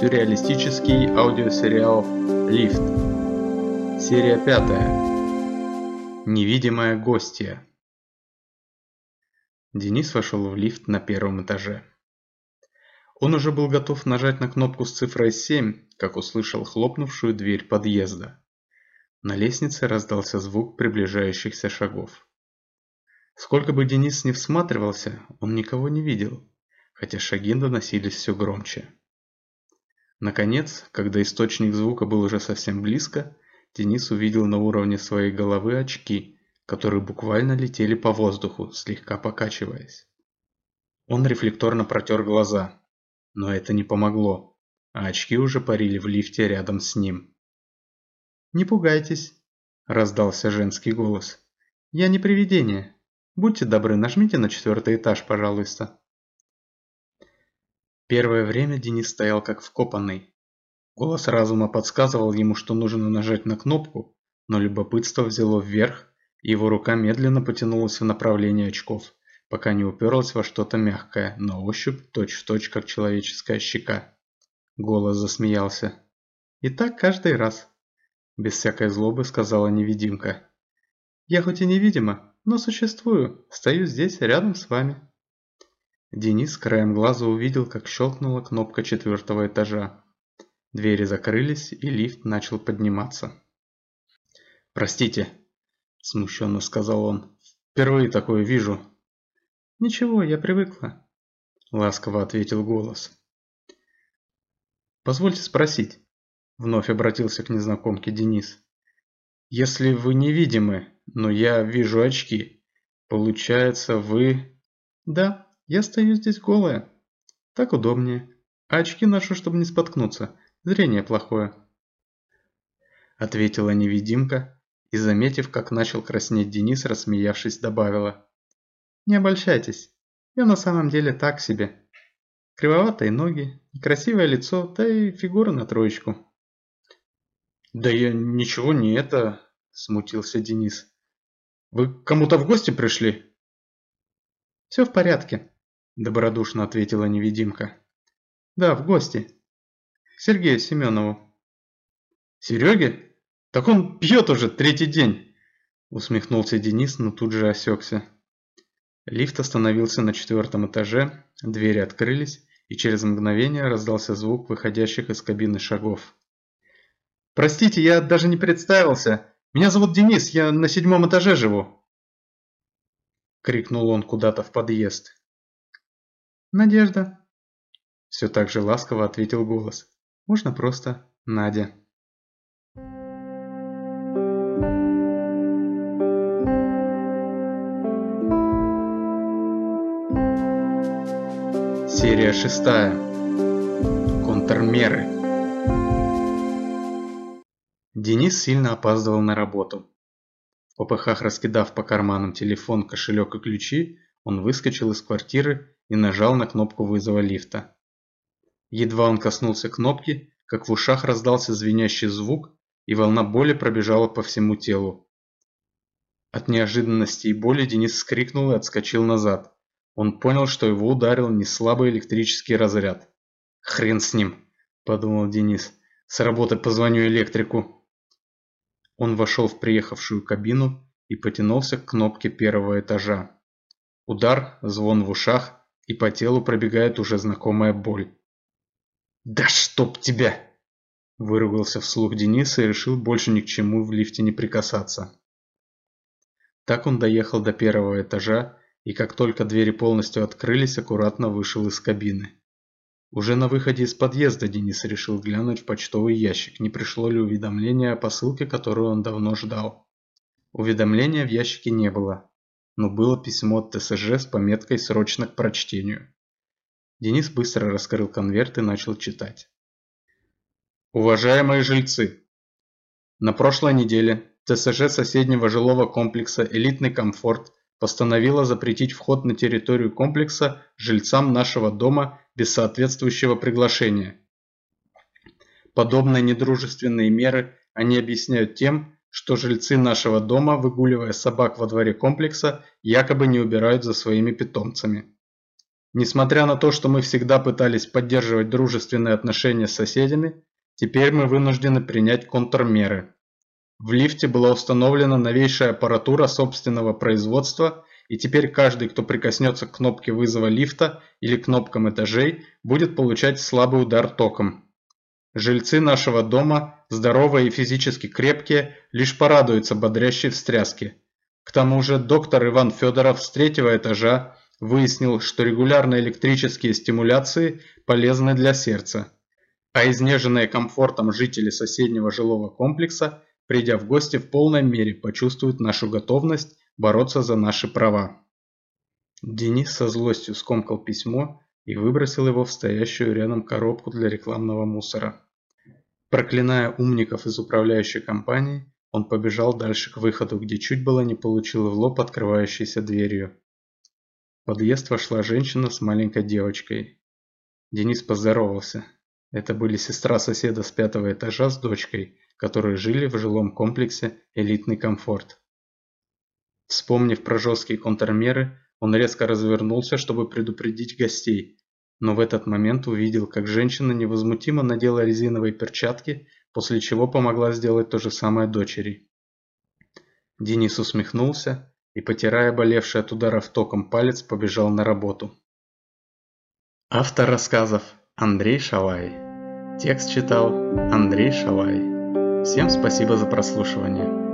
сюрреалистический аудиосериал «Лифт». Серия пятая. Невидимая гостья. Денис вошел в лифт на первом этаже. Он уже был готов нажать на кнопку с цифрой 7, как услышал хлопнувшую дверь подъезда. На лестнице раздался звук приближающихся шагов. Сколько бы Денис не всматривался, он никого не видел, хотя шаги доносились все громче. Наконец, когда источник звука был уже совсем близко, Денис увидел на уровне своей головы очки, которые буквально летели по воздуху, слегка покачиваясь. Он рефлекторно протер глаза, но это не помогло, а очки уже парили в лифте рядом с ним. «Не пугайтесь», – раздался женский голос. «Я не привидение. Будьте добры, нажмите на четвертый этаж, пожалуйста». Первое время Денис стоял как вкопанный. Голос разума подсказывал ему, что нужно нажать на кнопку, но любопытство взяло вверх, и его рука медленно потянулась в направлении очков, пока не уперлась во что-то мягкое, на ощупь точь-в-точь, точь, как человеческая щека. Голос засмеялся. «И так каждый раз», – без всякой злобы сказала невидимка. «Я хоть и невидима, но существую, стою здесь, рядом с вами». Денис краем глаза увидел, как щелкнула кнопка четвертого этажа. Двери закрылись, и лифт начал подниматься. «Простите», – смущенно сказал он, – «впервые такое вижу». «Ничего, я привыкла», – ласково ответил голос. «Позвольте спросить», – вновь обратился к незнакомке Денис. «Если вы невидимы, но я вижу очки, получается вы...» «Да», я стою здесь голая. Так удобнее. А очки ношу, чтобы не споткнуться. Зрение плохое. Ответила невидимка и, заметив, как начал краснеть Денис, рассмеявшись, добавила. Не обольщайтесь. Я на самом деле так себе. Кривоватые ноги, красивое лицо, да и фигура на троечку. Да я ничего не это, смутился Денис. Вы кому-то в гости пришли? Все в порядке, Добродушно ответила невидимка. Да, в гости. К Сергею Семенову. Сереге? Так он пьет уже третий день. Усмехнулся Денис, но тут же осекся. Лифт остановился на четвертом этаже, двери открылись, и через мгновение раздался звук выходящих из кабины шагов. «Простите, я даже не представился. Меня зовут Денис, я на седьмом этаже живу!» Крикнул он куда-то в подъезд. «Надежда!» Все так же ласково ответил голос. «Можно просто Надя». Серия шестая. Контрмеры. Денис сильно опаздывал на работу. В попыхах раскидав по карманам телефон, кошелек и ключи, он выскочил из квартиры и нажал на кнопку вызова лифта. Едва он коснулся кнопки, как в ушах раздался звенящий звук, и волна боли пробежала по всему телу. От неожиданности и боли Денис вскрикнул и отскочил назад. Он понял, что его ударил не слабый электрический разряд. «Хрен с ним!» – подумал Денис. «С работы позвоню электрику». Он вошел в приехавшую кабину и потянулся к кнопке первого этажа. Удар, звон в ушах, и по телу пробегает уже знакомая боль. «Да чтоб тебя!» Выругался вслух Денис и решил больше ни к чему в лифте не прикасаться. Так он доехал до первого этажа и как только двери полностью открылись, аккуратно вышел из кабины. Уже на выходе из подъезда Денис решил глянуть в почтовый ящик, не пришло ли уведомление о посылке, которую он давно ждал. Уведомления в ящике не было, но было письмо от ТСЖ с пометкой «Срочно к прочтению». Денис быстро раскрыл конверт и начал читать. Уважаемые жильцы! На прошлой неделе ТСЖ соседнего жилого комплекса «Элитный комфорт» постановила запретить вход на территорию комплекса жильцам нашего дома без соответствующего приглашения. Подобные недружественные меры они объясняют тем, что жильцы нашего дома, выгуливая собак во дворе комплекса, якобы не убирают за своими питомцами. Несмотря на то, что мы всегда пытались поддерживать дружественные отношения с соседями, теперь мы вынуждены принять контрмеры. В лифте была установлена новейшая аппаратура собственного производства, и теперь каждый, кто прикоснется к кнопке вызова лифта или кнопкам этажей, будет получать слабый удар током. Жильцы нашего дома, здоровые и физически крепкие, лишь порадуются бодрящей встряске. К тому же доктор Иван Федоров с третьего этажа выяснил, что регулярные электрические стимуляции полезны для сердца. А изнеженные комфортом жители соседнего жилого комплекса, придя в гости в полной мере, почувствуют нашу готовность бороться за наши права. Денис со злостью скомкал письмо и выбросил его в стоящую рядом коробку для рекламного мусора. Проклиная умников из управляющей компании, он побежал дальше к выходу, где чуть было не получил в лоб открывающейся дверью. В подъезд вошла женщина с маленькой девочкой. Денис поздоровался. Это были сестра соседа с пятого этажа с дочкой, которые жили в жилом комплексе «Элитный комфорт». Вспомнив про жесткие контрмеры, он резко развернулся, чтобы предупредить гостей, но в этот момент увидел, как женщина невозмутимо надела резиновые перчатки, после чего помогла сделать то же самое дочери. Денис усмехнулся и, потирая болевший от ударов током палец, побежал на работу. Автор рассказов Андрей Шалай. Текст читал Андрей Шалай. Всем спасибо за прослушивание.